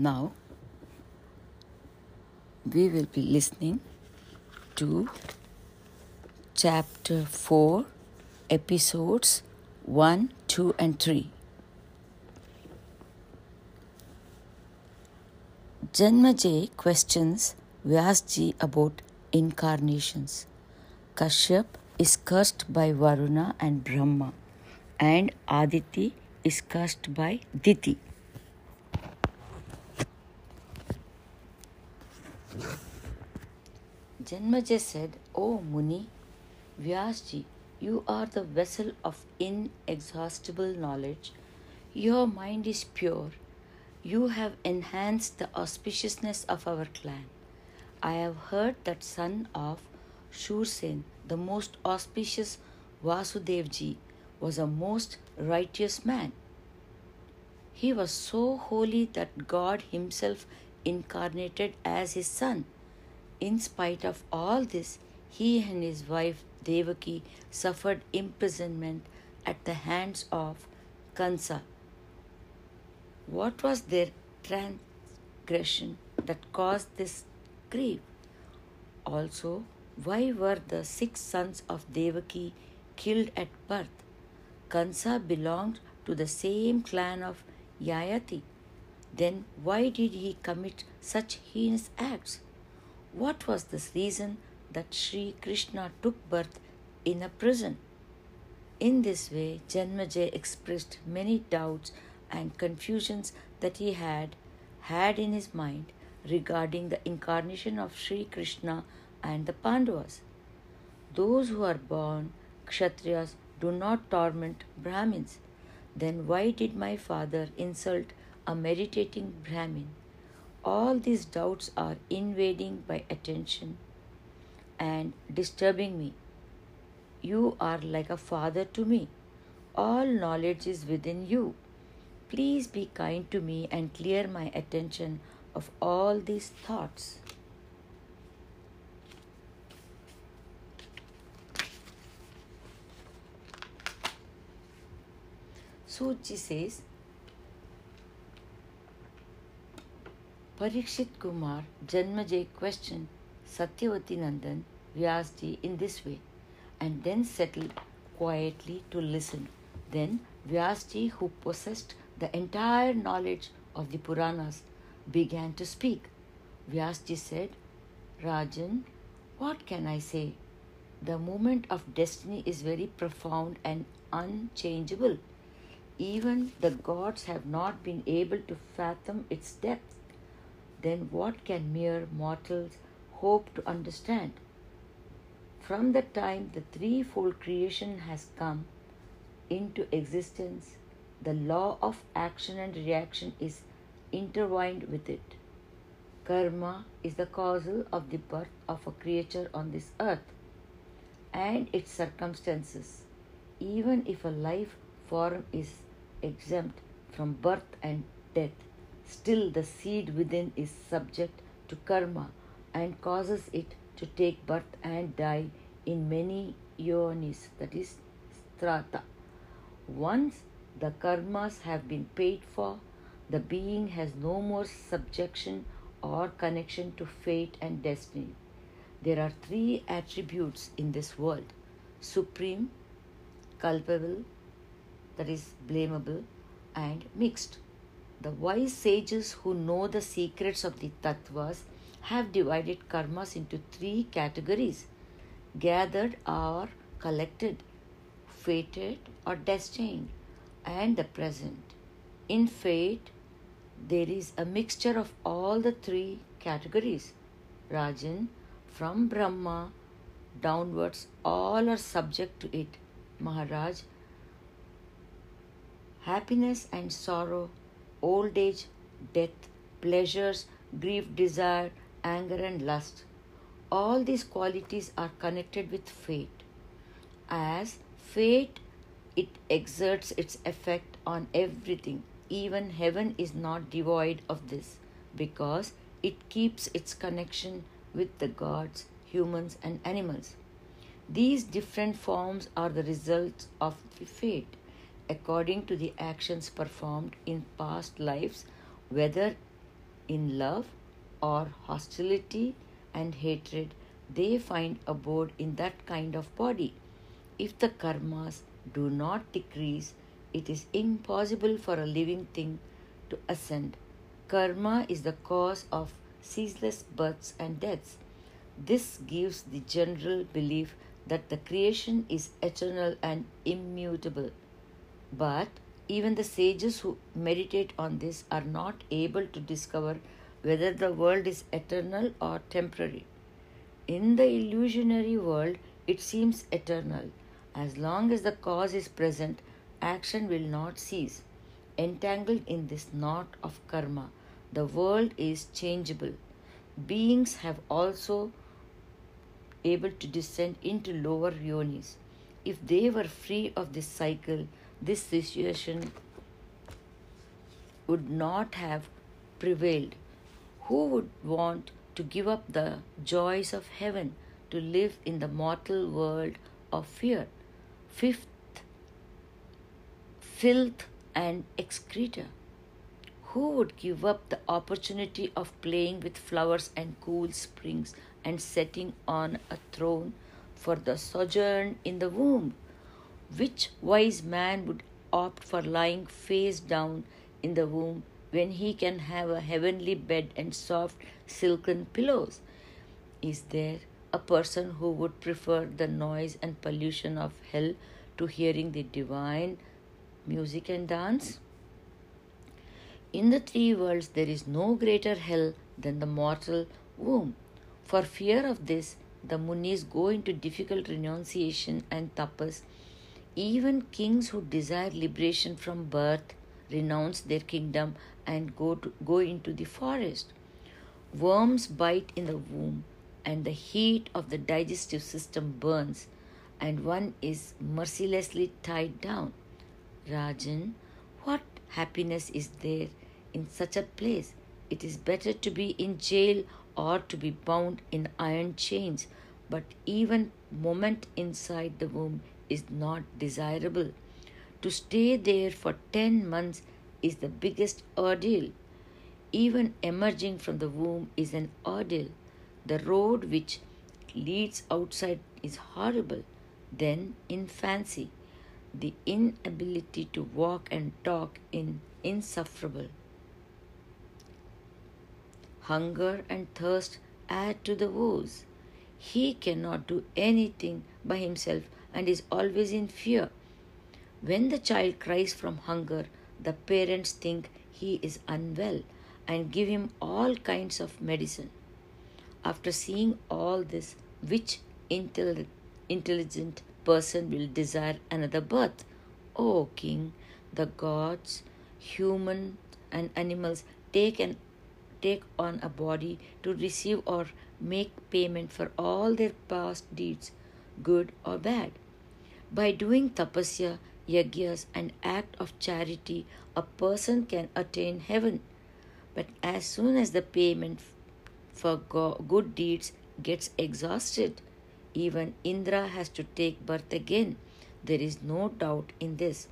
Now, we will be listening to chapter 4, episodes 1, 2, and 3. Janmajay questions Vyasji about incarnations. Kashyap is cursed by Varuna and Brahma, and Aditi is cursed by Diti. Janmajay said, O Muni, Vyasji, you are the vessel of inexhaustible knowledge. Your mind is pure. You have enhanced the auspiciousness of our clan. I have heard that son of Shursen, the most auspicious Vasudevji, was a most righteous man. He was so holy that God Himself incarnated as his son. In spite of all this, he and his wife Devaki suffered imprisonment at the hands of Kansa. What was their transgression that caused this grief? Also, why were the six sons of Devaki killed at birth? Kansa belonged to the same clan of Yayati. Then why did he commit such heinous acts? What was the reason that Sri Krishna took birth in a prison? In this way, Janmajay expressed many doubts and confusions that he had had in his mind regarding the incarnation of Sri Krishna and the Pandavas. Those who are born Kshatriyas do not torment Brahmins. Then why did my father insult a meditating Brahmin? All these doubts are invading my attention and disturbing me. You are like a father to me. All knowledge is within you. Please be kind to me and clear my attention of all these thoughts. Suji says, Parikshit Kumar Janmajay questioned Satyavati Nandan Vyasji in this way and then settled quietly to listen. Then Vyasji, who possessed the entire knowledge of the Puranas, began to speak. Vyasji said, Rajan, what can I say? The moment of destiny is very profound and unchangeable. Even the gods have not been able to fathom its depth. Then what can mere mortals hope to understand? From the time the threefold creation has come into existence, the law of action and reaction is intertwined with it. Karma is the causal of the birth of a creature on this earth and its circumstances. Even if a life form is exempt from birth and death, still the seed within is subject to karma and causes it to take birth and die in many yonis, that is, strata. Once the karmas have been paid for, the being has no more subjection or connection to fate and destiny. There are three attributes in this world supreme, culpable, that is blamable, and mixed. The wise sages who know the secrets of the tattvas have divided karmas into three categories gathered or collected, fated or destined, and the present. In fate, there is a mixture of all the three categories. Rajan, from Brahma downwards, all are subject to it. Maharaj, happiness and sorrow, old age, death, pleasures, grief, desire, anger, and lust. All these qualities are connected with fate. As fate, it exerts its effect on everything. Even heaven is not devoid of this because it keeps its connection with the gods, humans, and animals. These different forms are the results of the fate according to the actions performed in past lives, whether in love or hostility and hatred, they find abode in that kind of body. If the karmas do not decrease, it is impossible for a living thing to ascend. Karma is the cause of ceaseless births and deaths. This gives the general belief that the creation is eternal and immutable. But even the sages who meditate on this are not able to discover whether the world is eternal or temporary. In the illusionary world, it seems eternal. As long as the cause is present, action will not cease. Entangled in this knot of karma, the world is changeable. Beings have also able to descend into lower yonis. If they were free of this cycle, this situation would not have prevailed. Who would want to give up the joys of heaven to live in the mortal world of fear? Fifth, filth and excreta. Who would give up the opportunity of playing with flowers and cool springs and setting on a throne for the sojourn in the womb? Which wise man would opt for lying face down in the womb when he can have a heavenly bed and soft silken pillows? Is there a person who would prefer the noise and pollution of hell to hearing the divine music and dance? In the three worlds, there is no greater hell than the mortal womb. For fear of this, the Munis go into difficult renunciation and tapas. Even kings who desire liberation from birth renounce their kingdom and go, to, go into the forest. Worms bite in the womb, and the heat of the digestive system burns, and one is mercilessly tied down. Rajan, what happiness is there in such a place? It is better to be in jail or to be bound in iron chains, but even moment inside the womb is not desirable. To stay there for 10 months is the biggest ordeal. Even emerging from the womb is an ordeal. The road which leads outside is horrible. Then, infancy, the inability to walk and talk is insufferable. Hunger and thirst add to the woes. He cannot do anything by himself and is always in fear. When the child cries from hunger, the parents think he is unwell and give him all kinds of medicine. After seeing all this, which intelligent person will desire another birth? O king, the gods, humans, and animals take an take on a body to receive or make payment for all their past deeds, good or bad. By doing tapasya, yagyas, and act of charity, a person can attain heaven. But as soon as the payment for good deeds gets exhausted, even Indra has to take birth again. There is no doubt in this.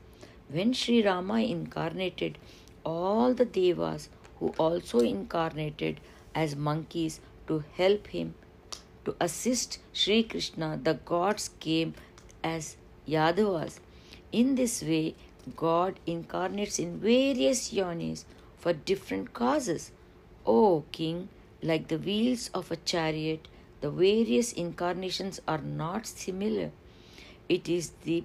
When Sri Rama incarnated, all the devas who also incarnated as monkeys to help him to assist Sri Krishna, the gods came as Yadavas. In this way, God incarnates in various yonis for different causes. O King, like the wheels of a chariot, the various incarnations are not similar. It is the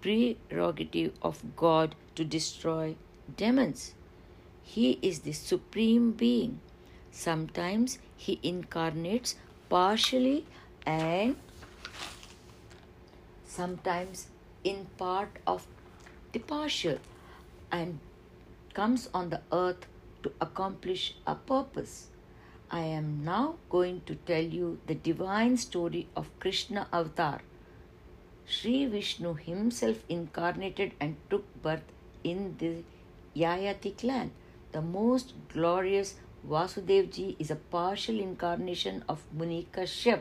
prerogative of God to destroy demons. He is the Supreme Being. Sometimes He incarnates partially and sometimes in part of the partial and comes on the earth to accomplish a purpose. I am now going to tell you the divine story of Krishna Avatar. Sri Vishnu himself incarnated and took birth in the Yayati clan the most glorious Vasudevji is a partial incarnation of Muni Kashyap.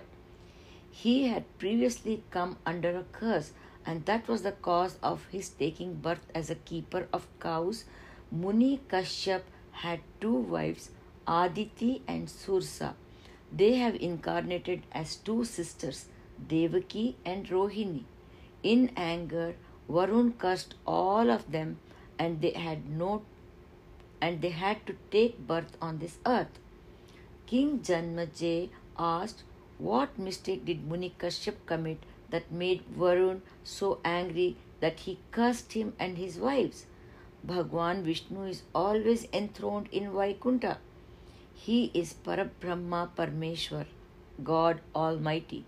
He had previously come under a curse, and that was the cause of his taking birth as a keeper of cows. Muni Kashyap had two wives, Aditi and Sursa. They have incarnated as two sisters, Devaki and Rohini. In anger, Varun cursed all of them and they had no and they had to take birth on this earth. King Janmajay asked, What mistake did Muni Kashyap commit that made Varun so angry that he cursed him and his wives? Bhagwan Vishnu is always enthroned in Vaikunta. He is Parabrahma Parmeshwar, God Almighty.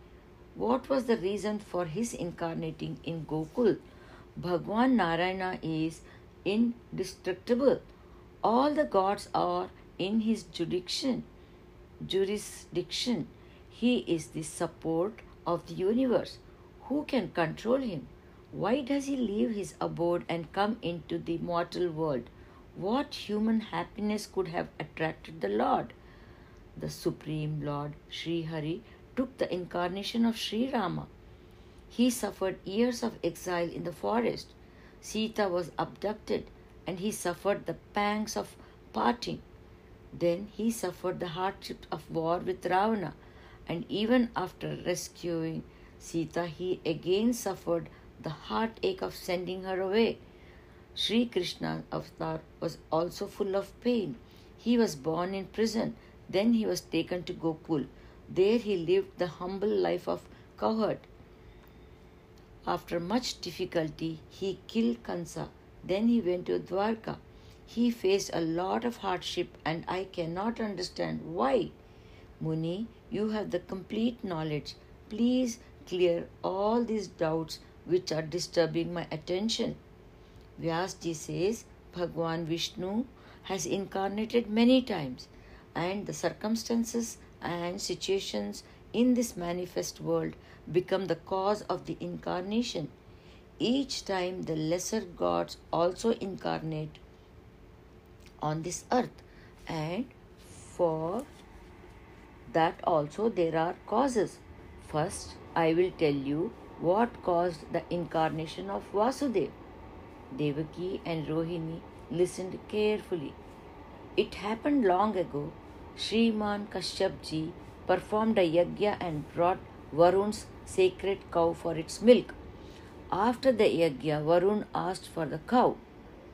What was the reason for his incarnating in Gokul? Bhagwan Narayana is indestructible. All the gods are in his jurisdiction. Jurisdiction. He is the support of the universe. Who can control him? Why does he leave his abode and come into the mortal world? What human happiness could have attracted the Lord? The Supreme Lord, Sri Hari, took the incarnation of Sri Rama. He suffered years of exile in the forest. Sita was abducted and he suffered the pangs of parting. Then he suffered the hardships of war with Ravana, and even after rescuing Sita, he again suffered the heartache of sending her away. Sri Krishna avatar was also full of pain. He was born in prison, then he was taken to Gokul. There he lived the humble life of cowherd. After much difficulty, he killed Kansa. Then he went to Dwarka. He faced a lot of hardship, and I cannot understand why. Muni, you have the complete knowledge. Please clear all these doubts which are disturbing my attention. Vyasji says Bhagwan Vishnu has incarnated many times, and the circumstances and situations in this manifest world become the cause of the incarnation. Each time the lesser gods also incarnate on this earth, and for that also there are causes. First, I will tell you what caused the incarnation of Vasudeva. Devaki and Rohini listened carefully. It happened long ago. Sriman Kashyapji performed a yagya and brought Varun's sacred cow for its milk. After the yagya, Varun asked for the cow,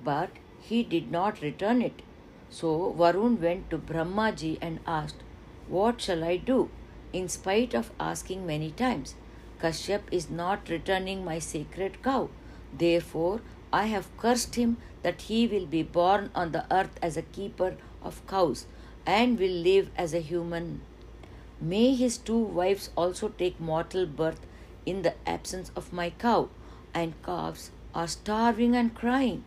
but he did not return it. So Varun went to Brahmaji and asked, What shall I do? In spite of asking many times, Kashyap is not returning my sacred cow. Therefore, I have cursed him that he will be born on the earth as a keeper of cows and will live as a human. May his two wives also take mortal birth in the absence of my cow, and calves are starving and crying.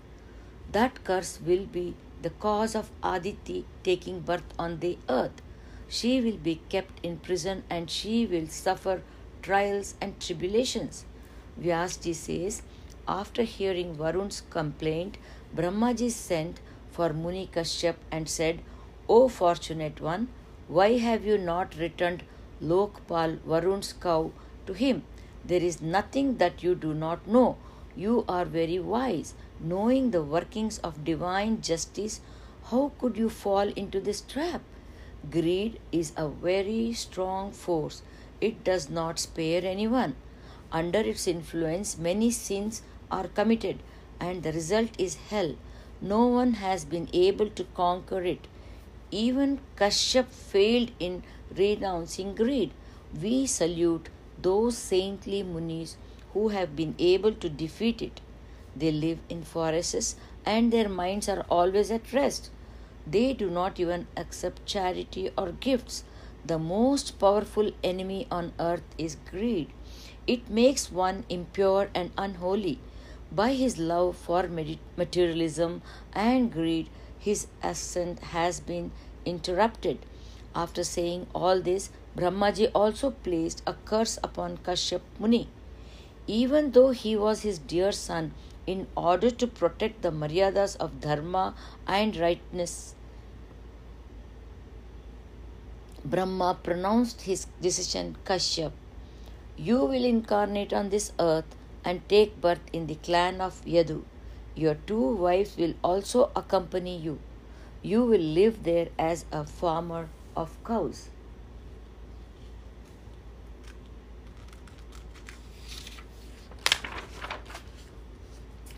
That curse will be the cause of Aditi taking birth on the earth. She will be kept in prison and she will suffer trials and tribulations. Vyasji says, after hearing Varun's complaint, Brahmaji sent for Muni Kashyap and said, O fortunate one, why have you not returned Lokpal Varun's cow to him? There is nothing that you do not know. You are very wise. Knowing the workings of divine justice, how could you fall into this trap? Greed is a very strong force. It does not spare anyone. Under its influence, many sins are committed, and the result is hell. No one has been able to conquer it. Even Kashyap failed in renouncing greed. We salute those saintly munis who have been able to defeat it. They live in forests and their minds are always at rest. They do not even accept charity or gifts. The most powerful enemy on earth is greed. It makes one impure and unholy. By his love for materialism and greed, his ascent has been interrupted. After saying all this, Brahmaji also placed a curse upon Kashyap Muni. Even though he was his dear son, in order to protect the maryadas of dharma and rightness, Brahma pronounced his decision Kashyap. You will incarnate on this earth and take birth in the clan of Yadu. Your two wives will also accompany you. You will live there as a farmer of cows.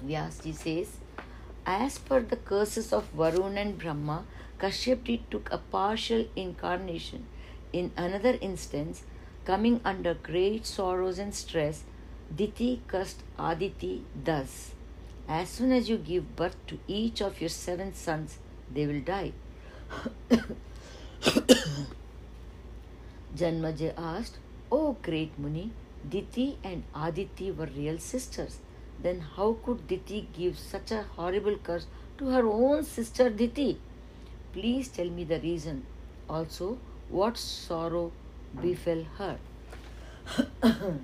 Vyasji says, as per the curses of Varun and Brahma, Kashyapji took a partial incarnation. In another instance, coming under great sorrows and stress, Diti cursed Aditi thus As soon as you give birth to each of your seven sons, they will die. Janmaja asked, O great Muni, Diti and Aditi were real sisters. Then how could Diti give such a horrible curse to her own sister Diti? Please tell me the reason. Also, what sorrow befell her?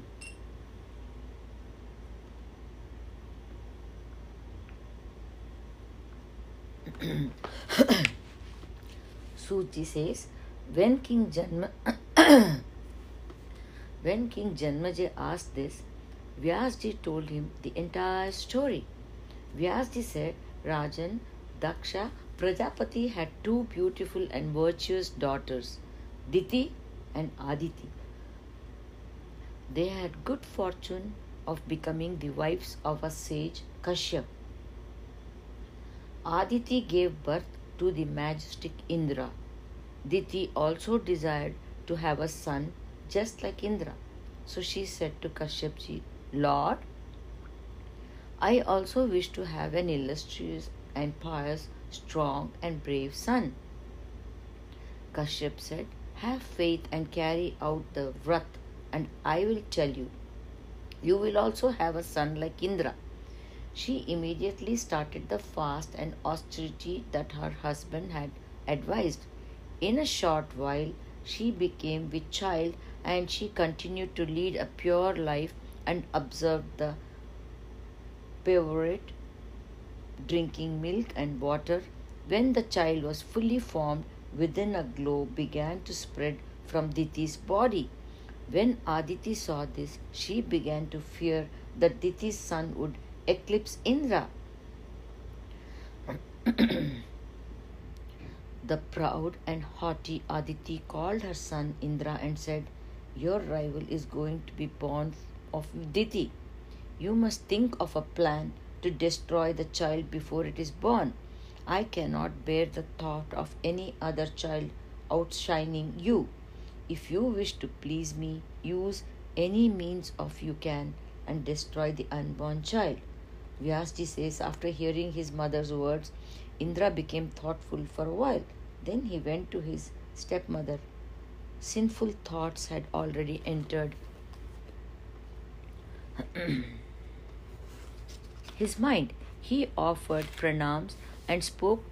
Suji says, when King Janma when King Janmaja asked this, Vyasji told him the entire story. Vyasji said, Rajan, Daksha, Prajapati had two beautiful and virtuous daughters, Diti and Aditi. They had good fortune of becoming the wives of a sage, Kashyap. Aditi gave birth to the majestic Indra. Diti also desired to have a son just like Indra. So she said to Kashyapji, Lord, I also wish to have an illustrious and pious, strong and brave son. Kashyap said, Have faith and carry out the vrat, and I will tell you. You will also have a son like Indra. She immediately started the fast and austerity that her husband had advised. In a short while, she became with child and she continued to lead a pure life and observed the favorite drinking milk and water. When the child was fully formed, within a glow began to spread from Diti's body. When Aditi saw this, she began to fear that Diti's son would eclipse Indra. the proud and haughty Aditi called her son Indra and said, Your rival is going to be born of Diti. You must think of a plan to destroy the child before it is born. I cannot bear the thought of any other child outshining you. If you wish to please me, use any means of you can and destroy the unborn child. Vyasji says after hearing his mother's words, Indra became thoughtful for a while. Then he went to his stepmother. Sinful thoughts had already entered his mind. He offered pranams and spoke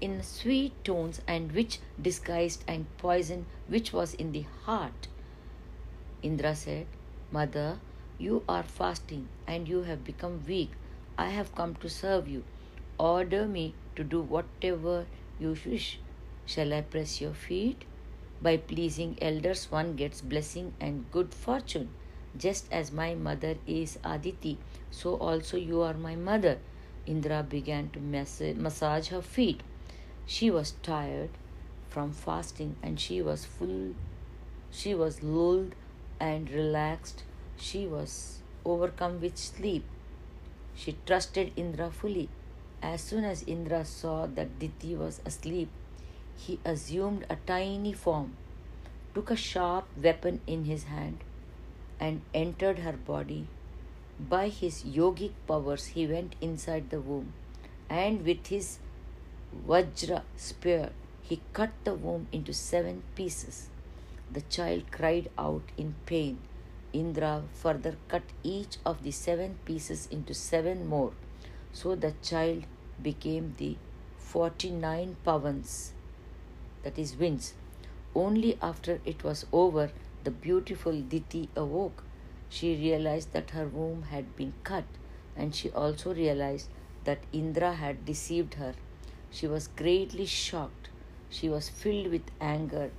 in sweet tones and which disguised and poisoned which was in the heart. Indra said, Mother, you are fasting and you have become weak. I have come to serve you. Order me to do whatever you wish. Shall I press your feet? By pleasing elders, one gets blessing and good fortune. Just as my mother is Aditi, so also you are my mother. Indra began to massage her feet. She was tired from fasting and she was full. She was lulled and relaxed. She was overcome with sleep. She trusted Indra fully. As soon as Indra saw that Diti was asleep, he assumed a tiny form, took a sharp weapon in his hand, and entered her body. By his yogic powers, he went inside the womb, and with his Vajra spear, he cut the womb into seven pieces. The child cried out in pain. Indra further cut each of the seven pieces into seven more, so the child became the 49 pavans, that is, winds. Only after it was over, the beautiful Diti awoke. She realized that her womb had been cut, and she also realized that Indra had deceived her. She was greatly shocked. She was filled with anger.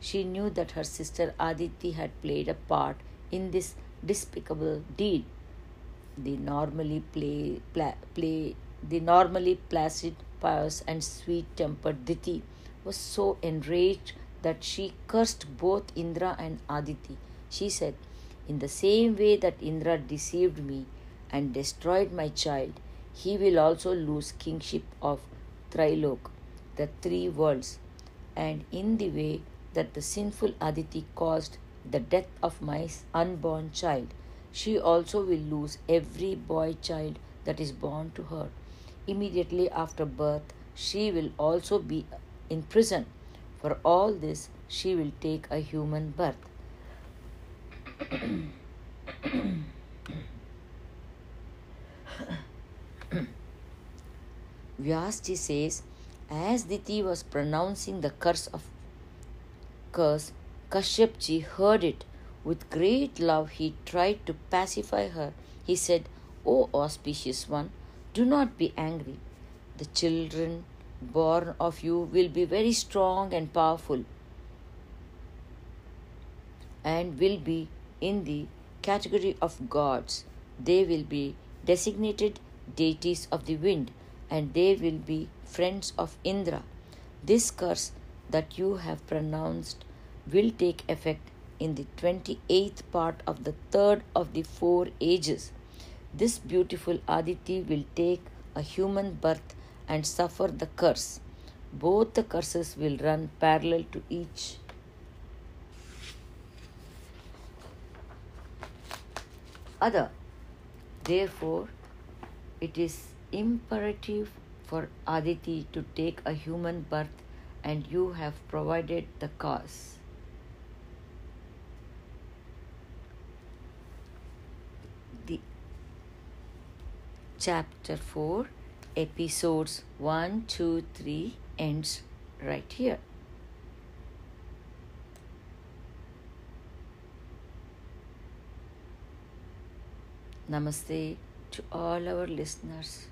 She knew that her sister Aditi had played a part in this despicable deed. The normally play, play, play the normally placid pious, and sweet tempered Diti was so enraged that she cursed both Indra and Aditi. She said, In the same way that Indra deceived me and destroyed my child, he will also lose kingship of Trilok, the three worlds, and in the way that the sinful Aditi caused the death of my unborn child, she also will lose every boy child that is born to her. Immediately after birth, she will also be in prison. For all this, she will take a human birth. Vyasji says, as Diti was pronouncing the curse of curse, Kashyapji heard it. With great love, he tried to pacify her. He said, O auspicious one, do not be angry. The children born of you will be very strong and powerful and will be in the category of gods. They will be designated deities of the wind and they will be friends of Indra. This curse that you have pronounced will take effect in the 28th part of the third of the four ages. This beautiful Aditi will take a human birth and suffer the curse. Both the curses will run parallel to each. Other. Therefore, it is imperative for Aditi to take a human birth, and you have provided the cause. The chapter 4 episodes 1 2 3 ends right here. Namaste to all our listeners